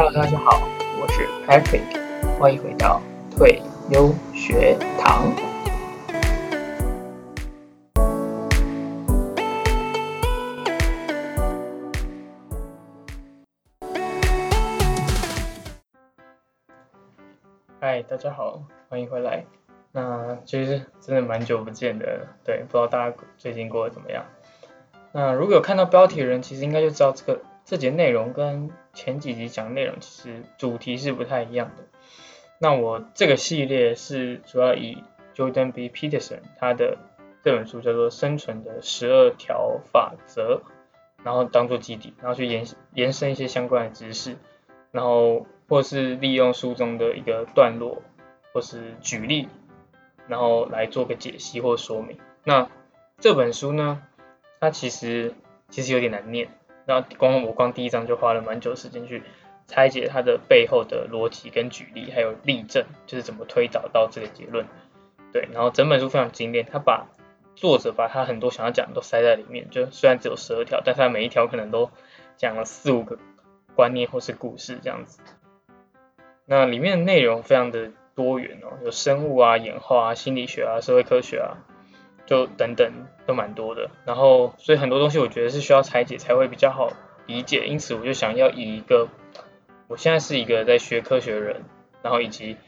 Hello，大家好，我是 Patrick，欢迎回到退优学堂。嗨，大家好，欢迎回来。那其实真的蛮久不见的，对，不知道大家最近过得怎么样？那如果有看到标题的人，其实应该就知道这个这节内容跟前几集讲的内容其实主题是不太一样的。那我这个系列是主要以 Jordan B. Peterson 他的这本书叫做《生存的十二条法则》，然后当做基底，然后去延延伸一些相关的知识，然后或是利用书中的一个段落或是举例，然后来做个解析或说明。那这本书呢，它其实其实有点难念。那光我光第一章就花了蛮久时间去拆解它的背后的逻辑跟举例，还有例证，就是怎么推导到这个结论。对，然后整本书非常精炼，他把作者把他很多想要讲的都塞在里面，就虽然只有十二条，但是他每一条可能都讲了四五个观念或是故事这样子。那里面的内容非常的多元哦，有生物啊、演化啊、心理学啊、社会科学啊。就等等都蛮多的，然后所以很多东西我觉得是需要拆解才会比较好理解，因此我就想要以一个我现在是一个在学科学的人，然后以及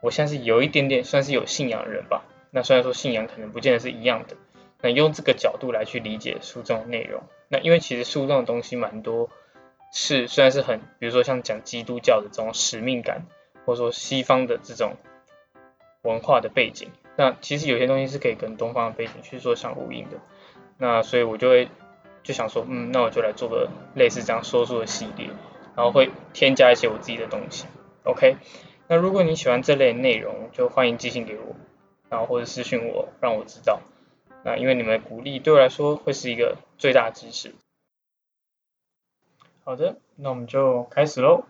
我现在是有一点点算是有信仰的人吧，那虽然说信仰可能不见得是一样的，那用这个角度来去理解书中的内容，那因为其实书中的东西蛮多是虽然是很，比如说像讲基督教的这种使命感，或者说西方的这种文化的背景。那其实有些东西是可以跟东方的背景去做相呼应的，那所以我就会就想说，嗯，那我就来做个类似这样说书的系列，然后会添加一些我自己的东西，OK？那如果你喜欢这类内容，就欢迎寄信给我，然后或者私信我，让我知道。那因为你们的鼓励对我来说会是一个最大支持。好的，那我们就开始喽。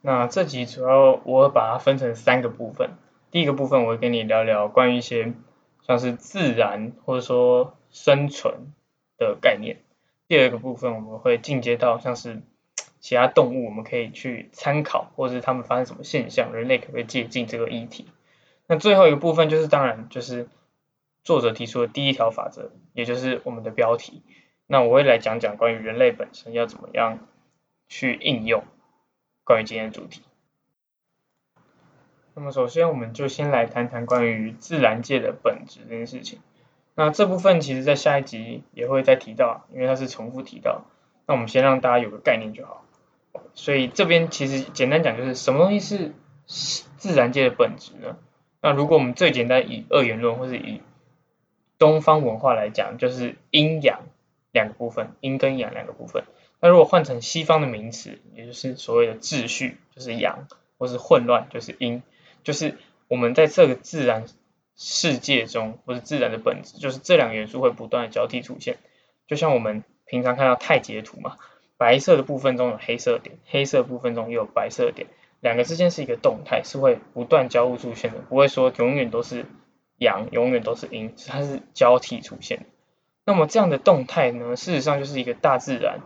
那这集主要我把它分成三个部分。第一个部分，我会跟你聊聊关于一些像是自然或者说生存的概念。第二个部分，我们会进阶到像是其他动物，我们可以去参考，或者是他们发生什么现象，人类可不可以借鉴这个议题。那最后一个部分，就是当然就是作者提出的第一条法则，也就是我们的标题。那我会来讲讲关于人类本身要怎么样去应用关于今天的主题。那么首先，我们就先来谈谈关于自然界的本质这件事情。那这部分其实在下一集也会再提到，因为它是重复提到。那我们先让大家有个概念就好。所以这边其实简单讲，就是什么东西是自然界的本质呢？那如果我们最简单以二元论或是以东方文化来讲，就是阴阳两个部分，阴跟阳两个部分。那如果换成西方的名词，也就是所谓的秩序，就是阳，或是混乱，就是阴。就是我们在这个自然世界中，或是自然的本质，就是这两个元素会不断的交替出现。就像我们平常看到太极图嘛，白色的部分中有黑色点，黑色部分中也有白色点，两个之间是一个动态，是会不断交互出现的，不会说永远都是阳，永远都是阴，它是交替出现。那么这样的动态呢，事实上就是一个大自然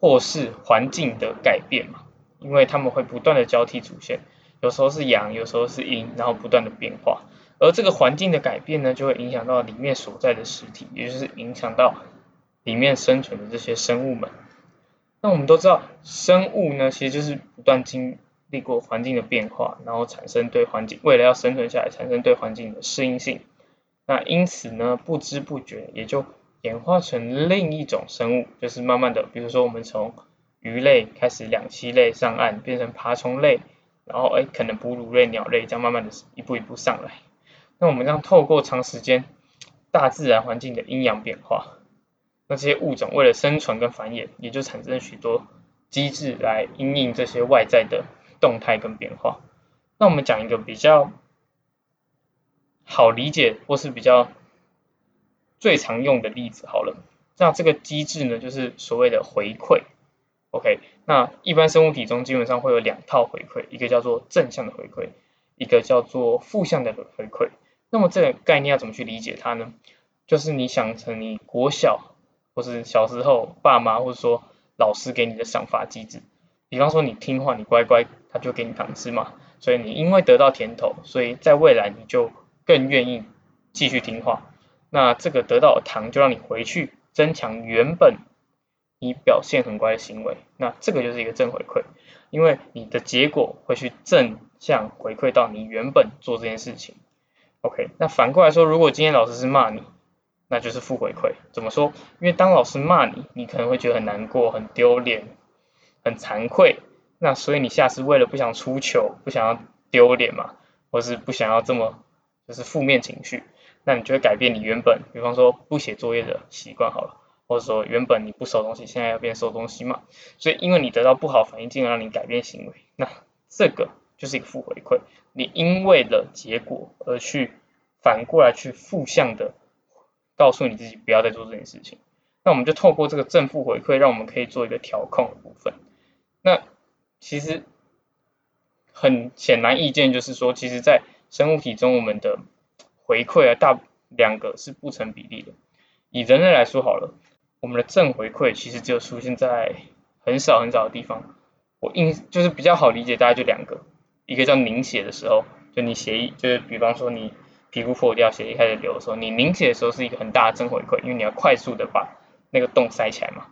或是环境的改变嘛，因为它们会不断的交替出现。有时候是阳，有时候是阴，然后不断的变化，而这个环境的改变呢，就会影响到里面所在的实体，也就是影响到里面生存的这些生物们。那我们都知道，生物呢，其实就是不断经历过环境的变化，然后产生对环境，为了要生存下来，产生对环境的适应性。那因此呢，不知不觉也就演化成另一种生物，就是慢慢的，比如说我们从鱼类开始两栖类上岸，变成爬虫类。然后哎，可能哺乳类、鸟类这样慢慢的一步一步上来。那我们这样透过长时间大自然环境的阴阳变化，那这些物种为了生存跟繁衍，也就产生许多机制来因应这些外在的动态跟变化。那我们讲一个比较好理解或是比较最常用的例子好了。那这个机制呢，就是所谓的回馈。OK，那一般生物体中基本上会有两套回馈，一个叫做正向的回馈，一个叫做负向的回馈。那么这个概念要怎么去理解它呢？就是你想成你国小或是小时候爸妈或者说老师给你的赏罚机制，比方说你听话，你乖乖，他就给你糖吃嘛。所以你因为得到甜头，所以在未来你就更愿意继续听话。那这个得到的糖就让你回去增强原本你表现很乖的行为。那这个就是一个正回馈，因为你的结果会去正向回馈到你原本做这件事情。OK，那反过来说，如果今天老师是骂你，那就是负回馈。怎么说？因为当老师骂你，你可能会觉得很难过、很丢脸、很惭愧。那所以你下次为了不想出糗，不想要丢脸嘛，或是不想要这么就是负面情绪，那你就会改变你原本，比方说不写作业的习惯好了，或者说原本你不收东西，现在要变收东西嘛。所以因为你得到不好反应，进而让你改变行为，那这个就是一个负回馈。你因为了结果而去反过来去负向的告诉你自己不要再做这件事情。那我们就透过这个正负回馈，让我们可以做一个调控的部分。那其实很显然意见就是说，其实，在生物体中，我们的回馈啊，大两个是不成比例的。以人类来说好了，我们的正回馈其实只有出现在很少很少的地方。我印就是比较好理解，大概就两个，一个叫凝血的时候，就你血液，就是比方说你皮肤破掉，血液开始流的时候，你凝血的时候是一个很大的正回馈，因为你要快速的把那个洞塞起来嘛。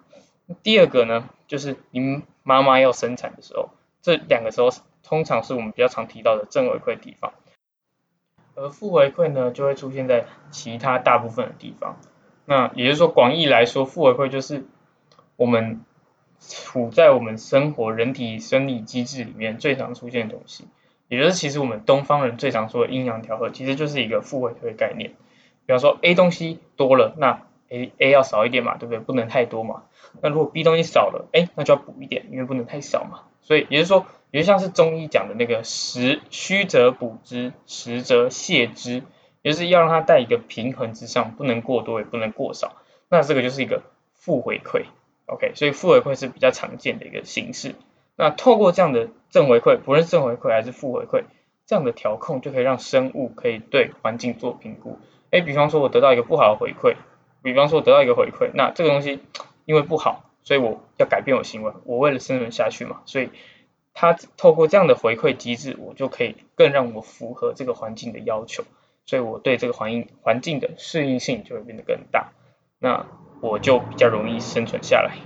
第二个呢，就是你妈妈要生产的时候，这两个时候通常是我们比较常提到的正回馈地方，而负回馈呢，就会出现在其他大部分的地方。那也就是说，广义来说，负回馈就是我们处在我们生活人体生理机制里面最常出现的东西，也就是其实我们东方人最常说的阴阳调和，其实就是一个负回馈概念。比方说 A 东西多了，那 A A 要少一点嘛，对不对？不能太多嘛。那如果 B 东西少了，哎，那就要补一点，因为不能太少嘛。所以也就是说，也就像是中医讲的那个实虚则补之，实则泻之，就是要让它在一个平衡之上，不能过多，也不能过少。那这个就是一个负回馈，OK？所以负回馈是比较常见的一个形式。那透过这样的正回馈，不论正回馈还是负回馈，这样的调控就可以让生物可以对环境做评估。哎，比方说我得到一个不好的回馈。比方说我得到一个回馈，那这个东西 因为不好，所以我要改变我行为，我为了生存下去嘛，所以它透过这样的回馈机制，我就可以更让我符合这个环境的要求，所以我对这个环境环境的适应性就会变得更大，那我就比较容易生存下来。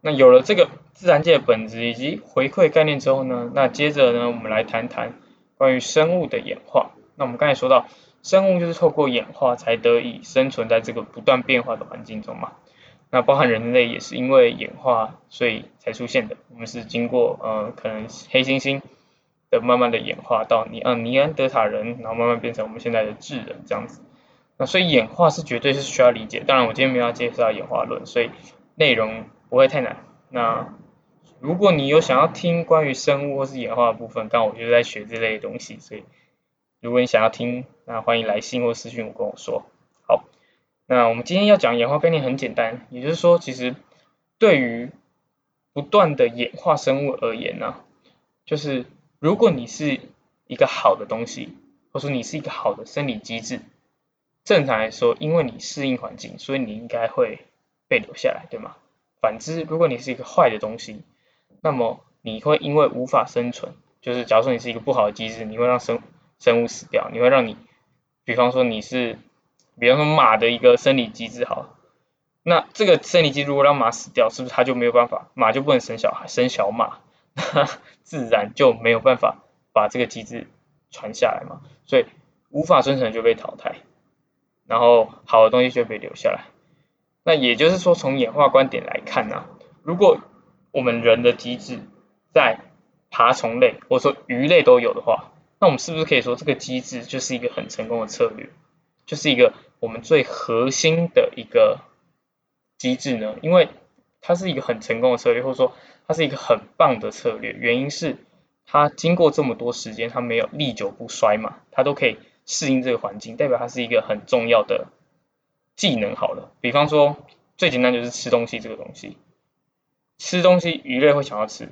那有了这个自然界的本质以及回馈概念之后呢，那接着呢，我们来谈谈关于生物的演化。那我们刚才说到。生物就是透过演化才得以生存在这个不断变化的环境中嘛。那包含人类也是因为演化所以才出现的。我们是经过呃可能黑猩猩的慢慢的演化到尼呃尼安德塔人，然后慢慢变成我们现在的智人这样子。那所以演化是绝对是需要理解。当然我今天没有要介绍演化论，所以内容不会太难。那如果你有想要听关于生物或是演化的部分，刚好我就在学这类东西，所以。如果你想要听，那欢迎来信或私信我跟我说。好，那我们今天要讲演化概念很简单，也就是说，其实对于不断的演化生物而言呢，就是如果你是一个好的东西，或者说你是一个好的生理机制，正常来说，因为你适应环境，所以你应该会被留下来，对吗？反之，如果你是一个坏的东西，那么你会因为无法生存，就是假如说你是一个不好的机制，你会让生生物死掉，你会让你，比方说你是，比方说马的一个生理机制好，那这个生理机制如果让马死掉，是不是它就没有办法，马就不能生小孩，生小马，自然就没有办法把这个机制传下来嘛，所以无法生存就被淘汰，然后好的东西就被留下来。那也就是说，从演化观点来看呢，如果我们人的机制在爬虫类或者说鱼类都有的话，那我们是不是可以说这个机制就是一个很成功的策略，就是一个我们最核心的一个机制呢？因为它是一个很成功的策略，或者说它是一个很棒的策略。原因是它经过这么多时间，它没有历久不衰嘛，它都可以适应这个环境，代表它是一个很重要的技能。好了，比方说最简单就是吃东西这个东西，吃东西鱼类会想要吃。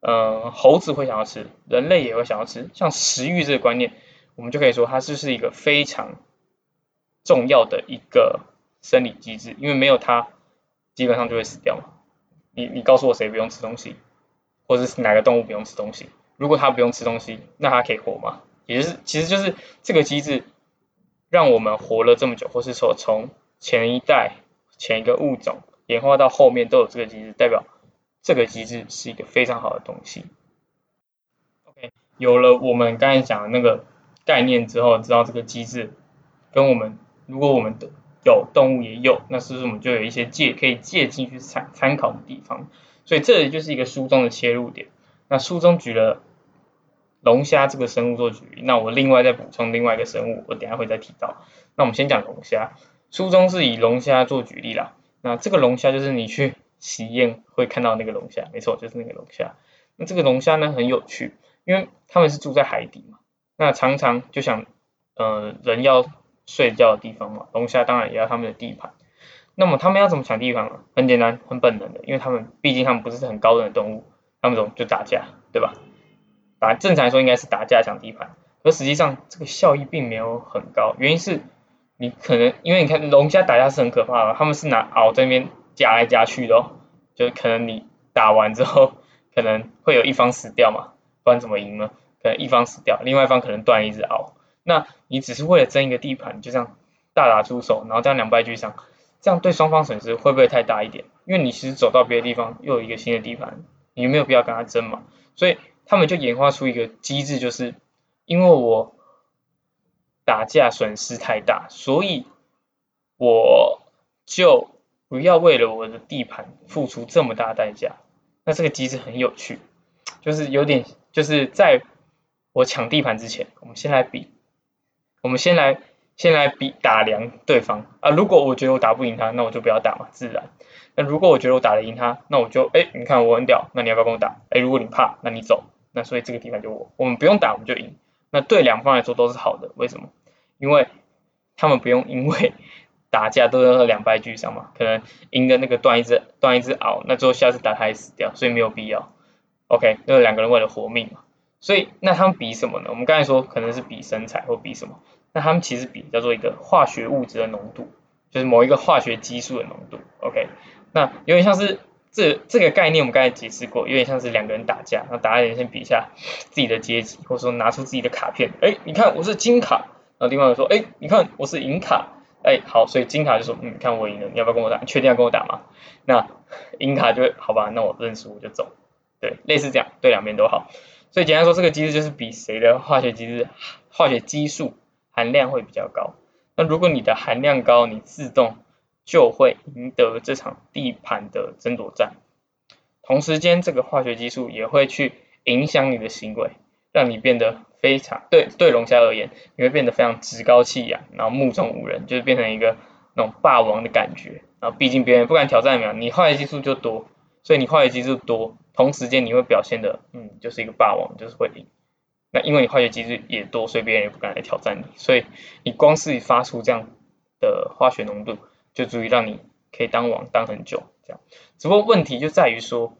呃，猴子会想要吃，人类也会想要吃，像食欲这个观念，我们就可以说它就是一个非常重要的一个生理机制，因为没有它，基本上就会死掉嘛。你你告诉我谁不用吃东西？或者是哪个动物不用吃东西。如果它不用吃东西，那它可以活吗？也就是其实就是这个机制让我们活了这么久，或是说从前一代前一个物种演化到后面都有这个机制，代表这个机制是一个非常好的东西。OK，有了我们刚才讲的那个概念之后，知道这个机制跟我们如果我们的有动物也有，那是不是我们就有一些借可以借进去参参考的地方？所以这里就是一个书中的切入点。那书中举了龙虾这个生物做举例，那我另外再补充另外一个生物，我等下会再提到。那我们先讲龙虾，书中是以龙虾做举例啦。那这个龙虾就是你去喜宴会看到那个龙虾，没错，就是那个龙虾。那这个龙虾呢很有趣，因为他们是住在海底嘛，那常常就想，呃，人要睡觉的地方嘛，龙虾当然也要他们的地盘。那么他们要怎么抢地盘啊？很简单，很本能的，因为他们毕竟他们不是很高等的动物，他们怎么就打架，对吧？打正常来说应该是打架抢地盘，可实际上这个效益并没有很高，原因是你可能因为你看龙虾打架是很可怕的，他们是拿螯这边夹来夹去的哦，就可能你打完之后可能会有一方死掉嘛，不然怎么赢呢？可能一方死掉，另外一方可能断一只螯，那你只是为了争一个地盘，就这样大打出手，然后这样两败俱伤。这样对双方损失会不会太大一点？因为你其实走到别的地方又有一个新的地盘，你没有必要跟他争嘛。所以他们就演化出一个机制，就是因为我打架损失太大，所以我就不要为了我的地盘付出这么大代价。那这个机制很有趣，就是有点就是在我抢地盘之前，我们先来比，我们先来。先来比打量对方啊，如果我觉得我打不赢他，那我就不要打嘛，自然。那如果我觉得我打得赢他，那我就哎，你看我很屌，那你要不要跟我打？哎，如果你怕，那你走。那所以这个地方就我，我们不用打我们就赢。那对两方来说都是好的，为什么？因为他们不用因为 打架都要两败俱伤嘛，可能赢的那个断一只断一只螯，那最后下次打他也死掉，所以没有必要。OK，那两个人为了活命嘛，所以那他们比什么呢？我们刚才说可能是比身材或比什么。那他们其实比叫做一个化学物质的浓度，就是某一个化学激素的浓度。OK，那有点像是这这个概念，我们刚才解释过，有点像是两个人打架，那打人先比一下自己的阶级，或者说拿出自己的卡片，哎，你看我是金卡，然后另外说，哎，你看我是银卡，哎，好，所以金卡就说，嗯，看我赢了，你要不要跟我打？你确定要跟我打吗？那 银卡就会，好吧，那我认输我就走，对，类似这样，对两边都好。所以简单说，这个机制就是比谁的化学机制、化学激素。含量会比较高，那如果你的含量高，你自动就会赢得这场地盘的争夺战。同时间，这个化学激素也会去影响你的行为，让你变得非常对对龙虾而言，你会变得非常趾高气扬，然后目中无人，就是变成一个那种霸王的感觉。然后毕竟别人不敢挑战你，你化学激素就多，所以你化学机制多，同时间你会表现的，嗯，就是一个霸王，就是会赢。那因为你化学机制也多，所以别人也不敢来挑战你。所以你光是发出这样的化学浓度，就足以让你可以当王当很久。这样，只不过问题就在于说，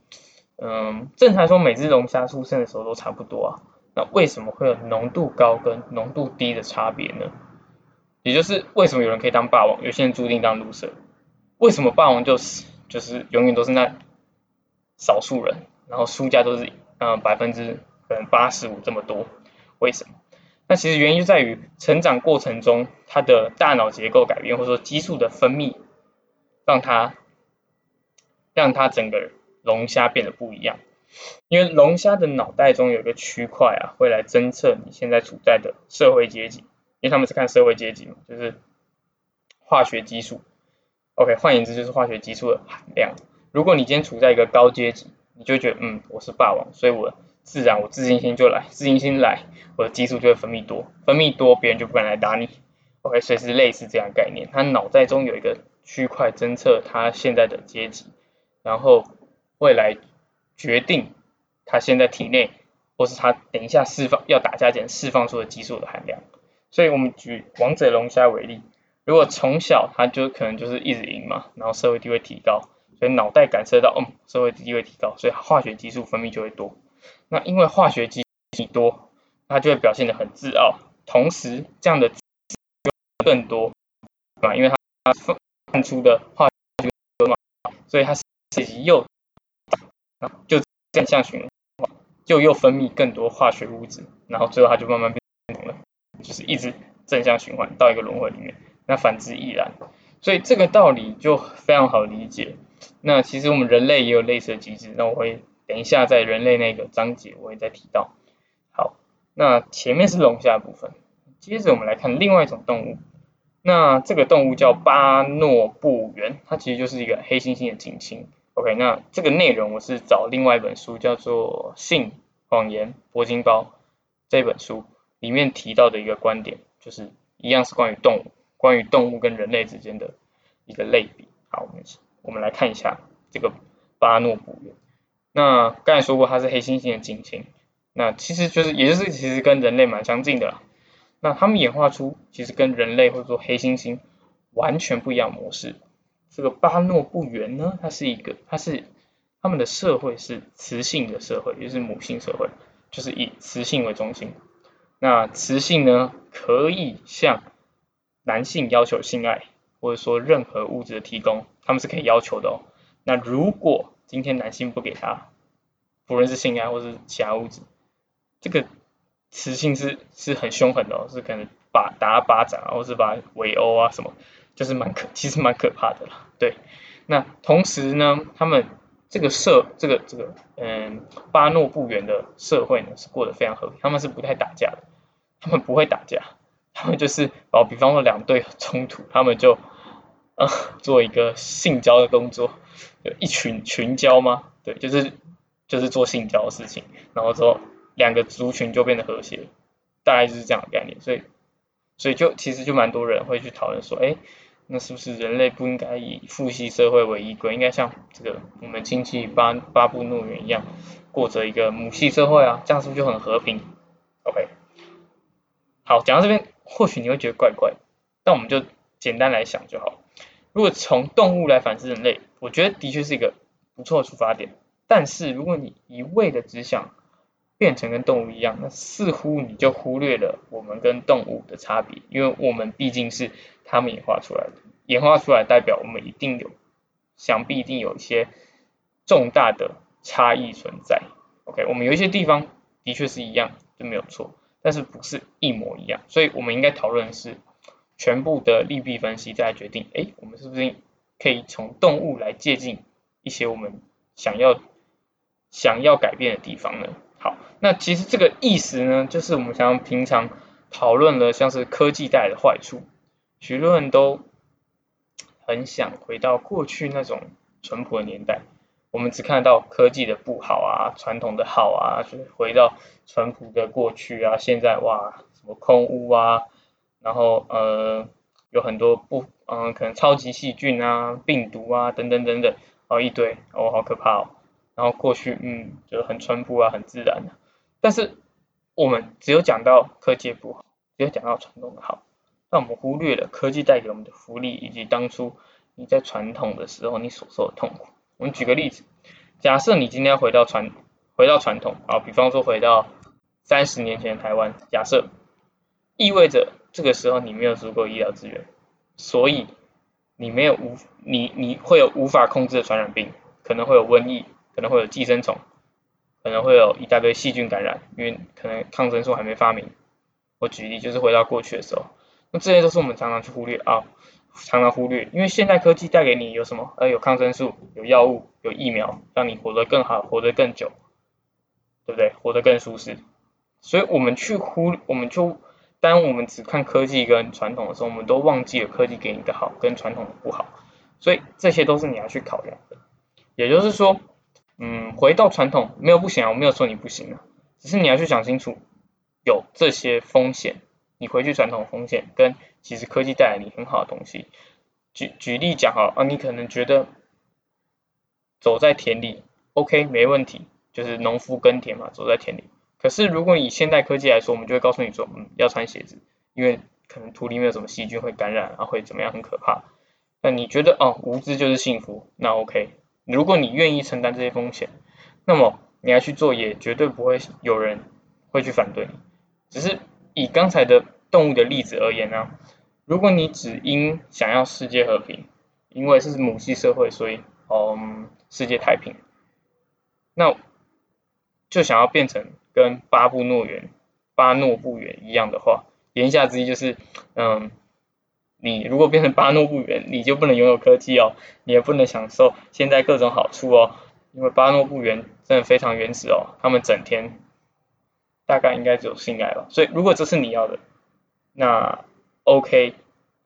嗯，正常说每只龙虾出生的时候都差不多啊，那为什么会有浓度高跟浓度低的差别呢？也就是为什么有人可以当霸王，有些人注定当鹿蛇？为什么霸王就是就是永远都是那少数人，然后输家都是嗯百分之。可能八十五这么多，为什么？那其实原因就在于成长过程中，它的大脑结构改变，或者说激素的分泌，让它让它整个龙虾变得不一样。因为龙虾的脑袋中有一个区块啊，会来侦测你现在处在的社会阶级，因为他们是看社会阶级嘛，就是化学激素。OK，换言之就是化学激素的含量。如果你今天处在一个高阶级，你就觉得嗯，我是霸王，所以我。自然，我自信心就来，自信心来，我的激素就会分泌多，分泌多，别人就不敢来打你。OK，所以是类似这样概念。他脑袋中有一个区块侦测他现在的阶级，然后未来决定他现在体内，或是他等一下释放要打架前释放出的激素的含量。所以我们举王者龙虾为例，如果从小他就可能就是一直赢嘛，然后社会地位提高，所以脑袋感受到，嗯，社会地位提高，所以化学激素分泌就会多。那因为化学激素多，它就会表现得很自傲，同时这样的更多，啊，因为它放出的化学多嘛，所以它自己又就正向循环就又分泌更多化学物质，然后最后它就慢慢变成了，就是一直正向循环到一个轮回里面。那反之亦然，所以这个道理就非常好理解。那其实我们人类也有类似的机制，那我会等一下在人类那个章节我会再提到。好，那前面是龙虾部分，接着我们来看另外一种动物。那这个动物叫巴诺布猿，它其实就是一个黑猩猩的近亲。OK，那这个内容我是找另外一本书叫做《性谎言铂金包》这本书里面提到的一个观点，就是一样是关于动物。关于动物跟人类之间的一个类比，好，我们我们来看一下这个巴诺布猿。那刚才说过它是黑猩猩的近亲，那其实就是也就是其实跟人类蛮相近的啦。那他们演化出其实跟人类或者说黑猩猩完全不一样模式。这个巴诺布猿呢，它是一个它是他们的社会是雌性的社会，也就是母性社会，就是以雌性为中心。那雌性呢可以向男性要求性爱，或者说任何物质的提供，他们是可以要求的哦。那如果今天男性不给他，不论是性爱或是其他物质，这个雌性是是很凶狠的哦，是可能把打巴掌啊，或是把围殴啊什么，就是蛮可，其实蛮可怕的啦。对，那同时呢，他们这个社这个这个嗯巴诺布原的社会呢是过得非常和平，他们是不太打架的，他们不会打架。他们就是哦，比方说两队冲突，他们就呃做一个性交的动作，一群群交吗？对，就是就是做性交的事情，然后之后两个族群就变得和谐，大概就是这样的概念。所以所以就其实就蛮多人会去讨论说，哎，那是不是人类不应该以父系社会为依归，应该像这个我们亲戚巴巴布诺人一样，过着一个母系社会啊？这样是不是就很和平？OK，好，讲到这边。或许你会觉得怪怪，但我们就简单来想就好。如果从动物来反思人类，我觉得的确是一个不错的出发点。但是如果你一味的只想变成跟动物一样，那似乎你就忽略了我们跟动物的差别，因为我们毕竟是他们演化出来的，演化出来代表我们一定有，想必一定有一些重大的差异存在。OK，我们有一些地方的确是一样，就没有错。但是不是一模一样，所以我们应该讨论的是全部的利弊分析，再来决定，哎，我们是不是可以从动物来借鉴一些我们想要想要改变的地方呢？好，那其实这个意思呢，就是我们想平常讨论了像是科技带来的坏处，许多人都很想回到过去那种淳朴的年代。我们只看到科技的不好啊，传统的好啊，就是回到淳朴的过去啊。现在哇，什么空屋啊，然后呃，有很多不嗯，可能超级细菌啊、病毒啊等等等等，哦一堆，哦好可怕哦。然后过去嗯，就是很淳朴啊，很自然的。但是我们只有讲到科技不好，只有讲到传统的好，那我们忽略了科技带给我们的福利，以及当初你在传统的时候你所受的痛苦。我们举个例子，假设你今天要回到传回到传统啊，比方说回到三十年前台湾，假设意味着这个时候你没有足够医疗资源，所以你没有无你你会有无法控制的传染病，可能会有瘟疫，可能会有寄生虫，可能会有一大堆细菌感染，因为可能抗生素还没发明。我举例就是回到过去的时候，那这些都是我们常常去忽略啊。常常忽略，因为现代科技带给你有什么？呃，有抗生素，有药物，有疫苗，让你活得更好，活得更久，对不对？活得更舒适。所以，我们去忽，我们就当我们只看科技跟传统的时候，我们都忘记了科技给你的好跟传统的不好。所以，这些都是你要去考量的。也就是说，嗯，回到传统没有不行啊，我没有说你不行啊，只是你要去想清楚，有这些风险。你回去传统风险跟其实科技带来你很好的东西，举举例讲哈啊，你可能觉得走在田里，OK 没问题，就是农夫耕田嘛，走在田里。可是如果以现代科技来说，我们就会告诉你说，嗯，要穿鞋子，因为可能土里面有什么细菌会感染，啊会怎么样，很可怕。那你觉得哦，无知就是幸福，那 OK。如果你愿意承担这些风险，那么你要去做，也绝对不会有人会去反对你，只是。以刚才的动物的例子而言呢，如果你只因想要世界和平，因为是母系社会，所以嗯世界太平，那就想要变成跟巴布诺猿、巴诺布猿一样的话，言下之意就是，嗯，你如果变成巴诺布猿，你就不能拥有科技哦，你也不能享受现在各种好处哦，因为巴诺布猿真的非常原始哦，他们整天大概应该只有性爱吧，所以如果这是你要的，那 OK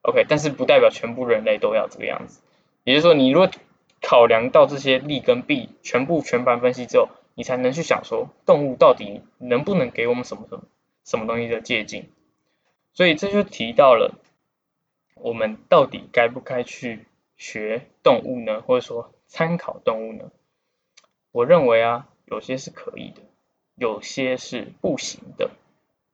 OK，但是不代表全部人类都要这个样子，也就是说，你如果考量到这些利跟弊，全部全盘分析之后，你才能去想说，动物到底能不能给我们什么什么什么东西的借鉴。所以这就提到了，我们到底该不该去学动物呢？或者说参考动物呢？我认为啊，有些是可以的，有些是不行的。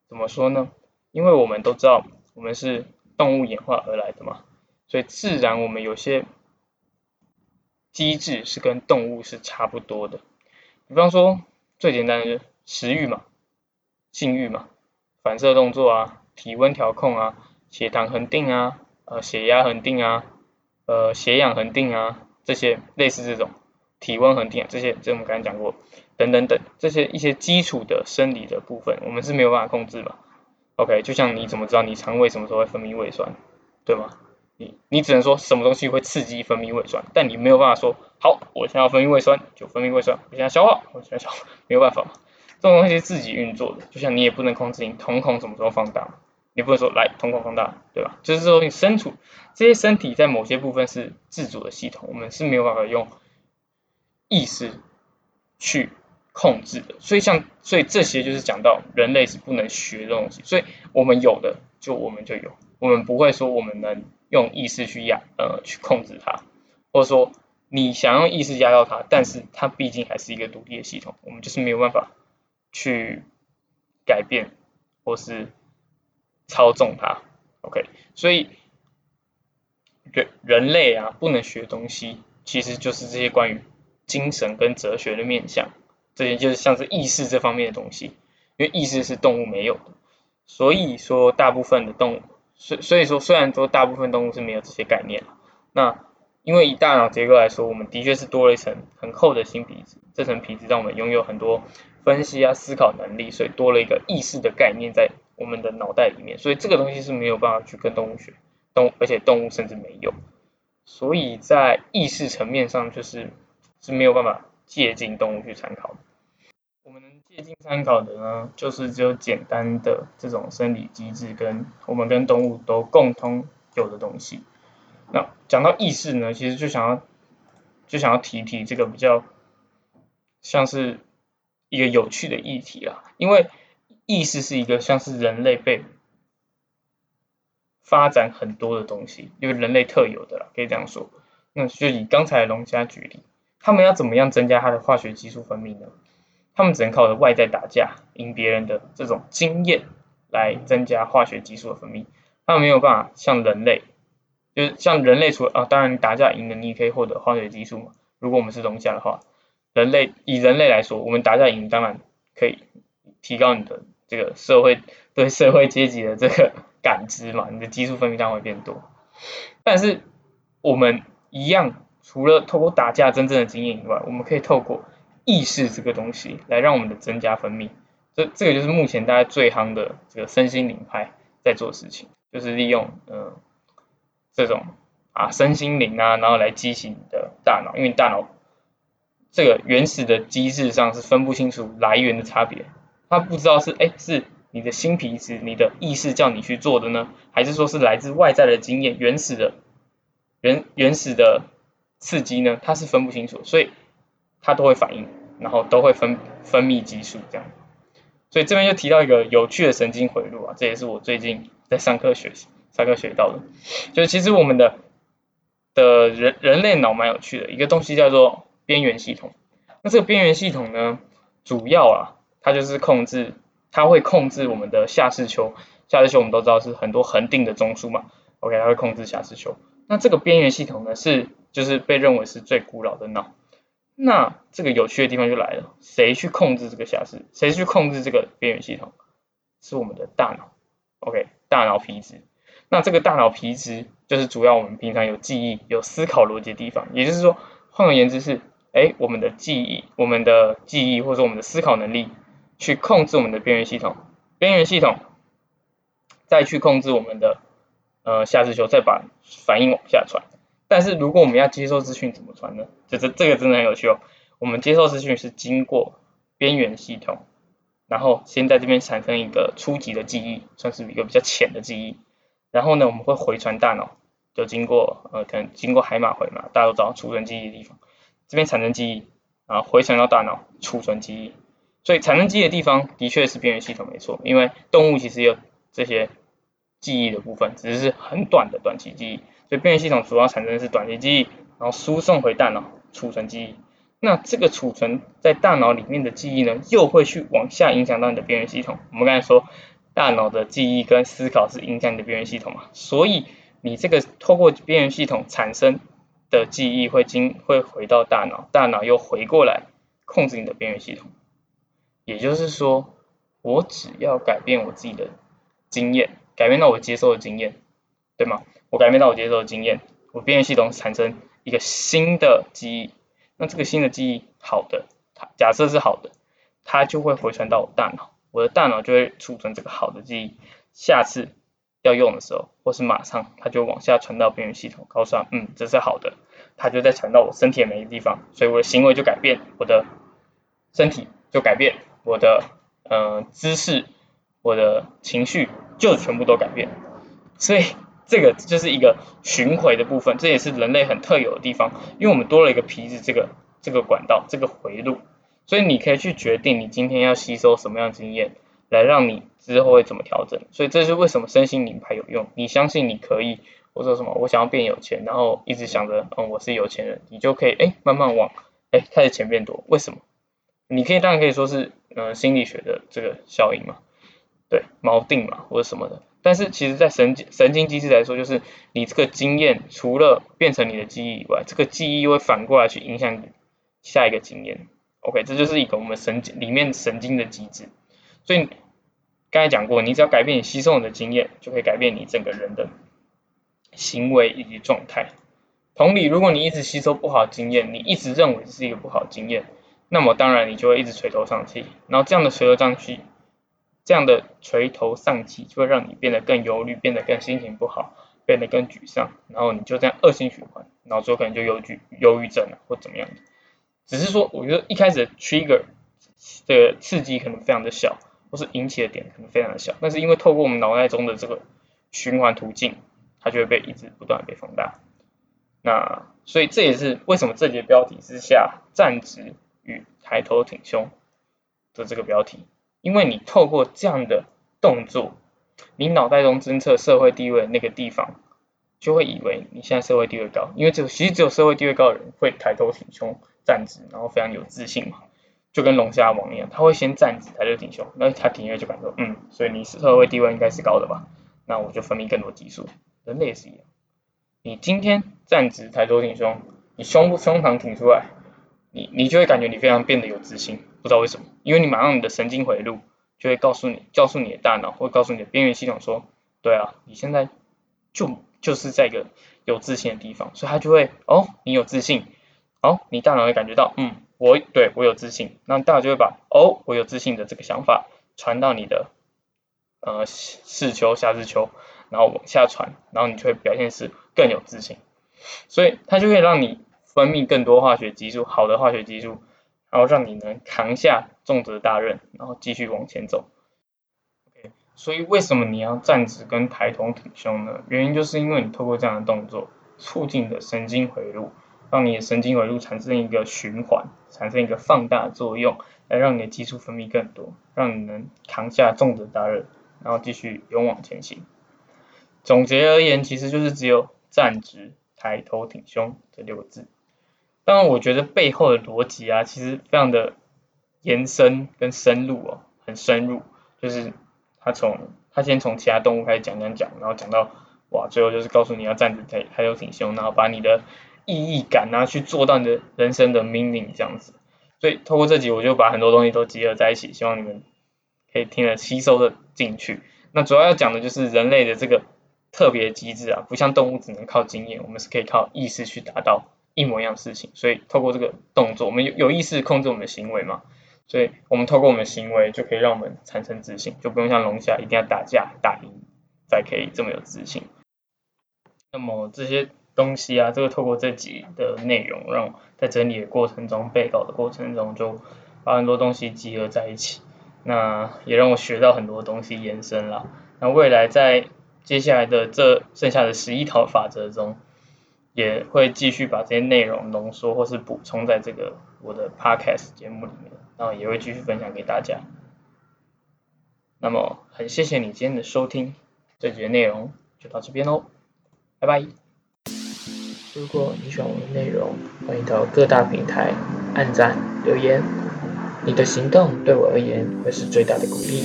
怎么说呢？因为我们都知道，我们是动物演化而来的嘛，所以自然我们有些。机制是跟动物是差不多的，比方说最简单的就是食欲嘛、性欲嘛、反射动作啊、体温调控啊、血糖恒定啊、呃血压恒定啊、呃血氧恒定啊这些类似这种体温恒定啊这些，这我们刚才讲过，等等等这些一些基础的生理的部分，我们是没有办法控制嘛。OK，就像你怎么知道你肠胃什么时候会分泌胃酸，对吗？你你只能说什么东西会刺激分泌胃酸，但你没有办法说好，我现在要分泌胃酸就分泌胃酸，我现在消化，我现在消化，没有办法嘛，这种东西是自己运作的，就像你也不能控制你瞳孔什么时候放大，你不能说来瞳孔放大，对吧？就是说你身处这些身体在某些部分是自主的系统，我们是没有办法用意识去控制的，所以像所以这些就是讲到人类是不能学的东西，所以我们有的就我们就有，我们不会说我们能。用意识去压呃去控制它，或者说你想用意识压到它，但是它毕竟还是一个独立的系统，我们就是没有办法去改变或是操纵它。OK，所以人人类啊不能学东西，其实就是这些关于精神跟哲学的面向，这些就是像是意识这方面的东西，因为意识是动物没有的，所以说大部分的动物。所所以说，虽然说大部分动物是没有这些概念，那因为以大脑结构来说，我们的确是多了一层很厚的新皮质，这层皮质让我们拥有很多分析啊、思考能力，所以多了一个意识的概念在我们的脑袋里面，所以这个东西是没有办法去跟动物学，动而且动物甚至没有，所以在意识层面上就是是没有办法借鉴动物去参考的。最近参考的呢，就是只有简单的这种生理机制跟我们跟动物都共通有的东西。那讲到意识呢，其实就想要就想要提提这个比较像是一个有趣的议题啊，因为意识是一个像是人类被发展很多的东西，因为人类特有的啦，可以这样说。那就以刚才龙虾举例，他们要怎么样增加它的化学激素分泌呢？他们只能靠着外在打架赢别人的这种经验来增加化学激素的分泌，他们没有办法像人类，就是像人类除了啊，当然打架赢了，你也可以获得化学激素嘛。如果我们是龙虾的话，人类以人类来说，我们打架赢当然可以提高你的这个社会对社会阶级的这个感知嘛，你的激素分泌量会变多。但是我们一样，除了透过打架真正的经验以外，我们可以透过意识这个东西来让我们的增加分泌，这这个就是目前大家最夯的这个身心灵派在做事情，就是利用呃这种啊身心灵啊，然后来激起你的大脑，因为大脑这个原始的机制上是分不清楚来源的差别，它不知道是哎是你的新皮质、你的意识叫你去做的呢，还是说是来自外在的经验、原始的原原始的刺激呢？它是分不清楚，所以它都会反应。然后都会分分泌激素这样，所以这边就提到一个有趣的神经回路啊，这也是我最近在上课学习上课学到的，就是其实我们的的人人类脑蛮有趣的一个东西叫做边缘系统，那这个边缘系统呢，主要啊，它就是控制，它会控制我们的下视丘，下视丘我们都知道是很多恒定的中枢嘛，OK，它会控制下视丘，那这个边缘系统呢是就是被认为是最古老的脑。那这个有趣的地方就来了，谁去控制这个下视？谁去控制这个边缘系统？是我们的大脑，OK，大脑皮质。那这个大脑皮质就是主要我们平常有记忆、有思考逻辑的地方。也就是说，换而言之是，哎，我们的记忆、我们的记忆或者我们的思考能力，去控制我们的边缘系统，边缘系统再去控制我们的呃下视丘，再把反应往下传。但是如果我们要接受资讯怎么传呢？就是这个真的很有趣哦。我们接受资讯是经过边缘系统，然后先在这边产生一个初级的记忆，算是一个比较浅的记忆。然后呢，我们会回传大脑，就经过呃可能经过海马回嘛，大家都知道储存记忆的地方，这边产生记忆，然后回传到大脑储存记忆。所以产生记忆的地方的确是边缘系统没错，因为动物其实有这些记忆的部分，只是很短的短期记忆。所以边缘系统主要产生的是短期记忆，然后输送回大脑储存记忆。那这个储存在大脑里面的记忆呢，又会去往下影响到你的边缘系统。我们刚才说，大脑的记忆跟思考是影响你的边缘系统嘛，所以你这个透过边缘系统产生的记忆会经会回到大脑，大脑又回过来控制你的边缘系统。也就是说，我只要改变我自己的经验，改变到我接受的经验，对吗？我改变到我接受的经验，我边缘系统产生一个新的记忆，那这个新的记忆好的，它假设是好的，它就会回传到我大脑，我的大脑就会储存这个好的记忆，下次要用的时候，或是马上它就往下传到边缘系统，告诉它，嗯，这是好的，它就在传到我身体的每一个地方，所以我的行为就改变，我的身体就改变，我的呃姿势，我的情绪就全部都改变，所以。这个就是一个巡回的部分，这也是人类很特有的地方，因为我们多了一个皮质这个这个管道这个回路，所以你可以去决定你今天要吸收什么样的经验，来让你之后会怎么调整。所以这是为什么身心灵牌有用。你相信你可以，我说什么，我想要变有钱，然后一直想着，嗯，我是有钱人，你就可以哎慢慢往哎开始钱变多。为什么？你可以当然可以说是嗯心理学的这个效应嘛，对，锚定嘛或者什么的。但是其实，在神经神经机制来说，就是你这个经验除了变成你的记忆以外，这个记忆会反过来去影响下一个经验。OK，这就是一个我们神经里面神经的机制。所以刚才讲过，你只要改变你吸收的经验，就可以改变你整个人的行为以及状态。同理，如果你一直吸收不好经验，你一直认为是一个不好经验，那么当然你就会一直垂头丧气。然后这样的垂头丧气。这样的垂头丧气就会让你变得更忧虑，变得更心情不好，变得更沮丧，然后你就这样恶性循环，然后最后可能就忧郁忧郁症了或怎么样的。只是说，我觉得一开始的 trigger 的刺激可能非常的小，或是引起的点可能非常的小，但是因为透过我们脑袋中的这个循环途径，它就会被一直不断被放大。那所以这也是为什么这节标题是下站直与抬头挺胸的这个标题。因为你透过这样的动作，你脑袋中侦测社会地位那个地方，就会以为你现在社会地位高，因为只有其实只有社会地位高的人会抬头挺胸站直，然后非常有自信嘛，就跟龙虾王一样，他会先站直抬头挺胸，那他挺越就感受，嗯，所以你社会地位应该是高的吧，那我就分泌更多激素，人类也是一样，你今天站直抬头挺胸，你胸部胸膛挺出来。你你就会感觉你非常变得有自信，不知道为什么，因为你马上你的神经回路就会告诉你，告诉你的大脑，会告诉你的边缘系统说，对啊，你现在就就是在一个有自信的地方，所以它就会，哦，你有自信，哦，你大脑会感觉到，嗯，我对我有自信，那大脑就会把，哦，我有自信的这个想法传到你的呃视丘下视丘，然后往下传，然后你就会表现是更有自信，所以它就会让你。分泌更多化学激素，好的化学激素，然后让你能扛下重责大任，然后继续往前走。OK，所以为什么你要站直跟抬头挺胸呢？原因就是因为你透过这样的动作，促进的神经回路，让你的神经回路产生一个循环，产生一个放大作用，来让你的激素分泌更多，让你能扛下重责大任，然后继续勇往前行。总结而言，其实就是只有站直、抬头挺胸这六个字。当然，我觉得背后的逻辑啊，其实非常的延伸跟深入哦，很深入。就是他从他先从其他动物开始讲讲讲，然后讲到哇，最后就是告诉你要站着抬抬头挺胸，然后把你的意义感啊去做到你的人生的 meaning 这样子。所以透过这集，我就把很多东西都集合在一起，希望你们可以听得吸收的进去。那主要要讲的就是人类的这个特别机制啊，不像动物只能靠经验，我们是可以靠意识去达到。一模一样的事情，所以透过这个动作，我们有有意识控制我们的行为嘛，所以我们透过我们的行为就可以让我们产生自信，就不用像龙虾一定要打架打赢才可以这么有自信。那么这些东西啊，这个透过这集的内容，让在整理的过程中、背稿的过程中，就把很多东西集合在一起，那也让我学到很多东西延伸了。那未来在接下来的这剩下的十一条法则中，也会继续把这些内容浓缩或是补充在这个我的 podcast 节目里面，然后也会继续分享给大家。那么很谢谢你今天的收听，这节内容就到这边喽，拜拜。如果你喜欢我的内容，欢迎到各大平台按赞留言，你的行动对我而言会是最大的鼓励。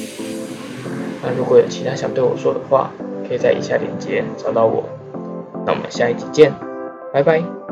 那如果有其他想对我说的话，可以在以下链接找到我。那我们下一集见。拜拜。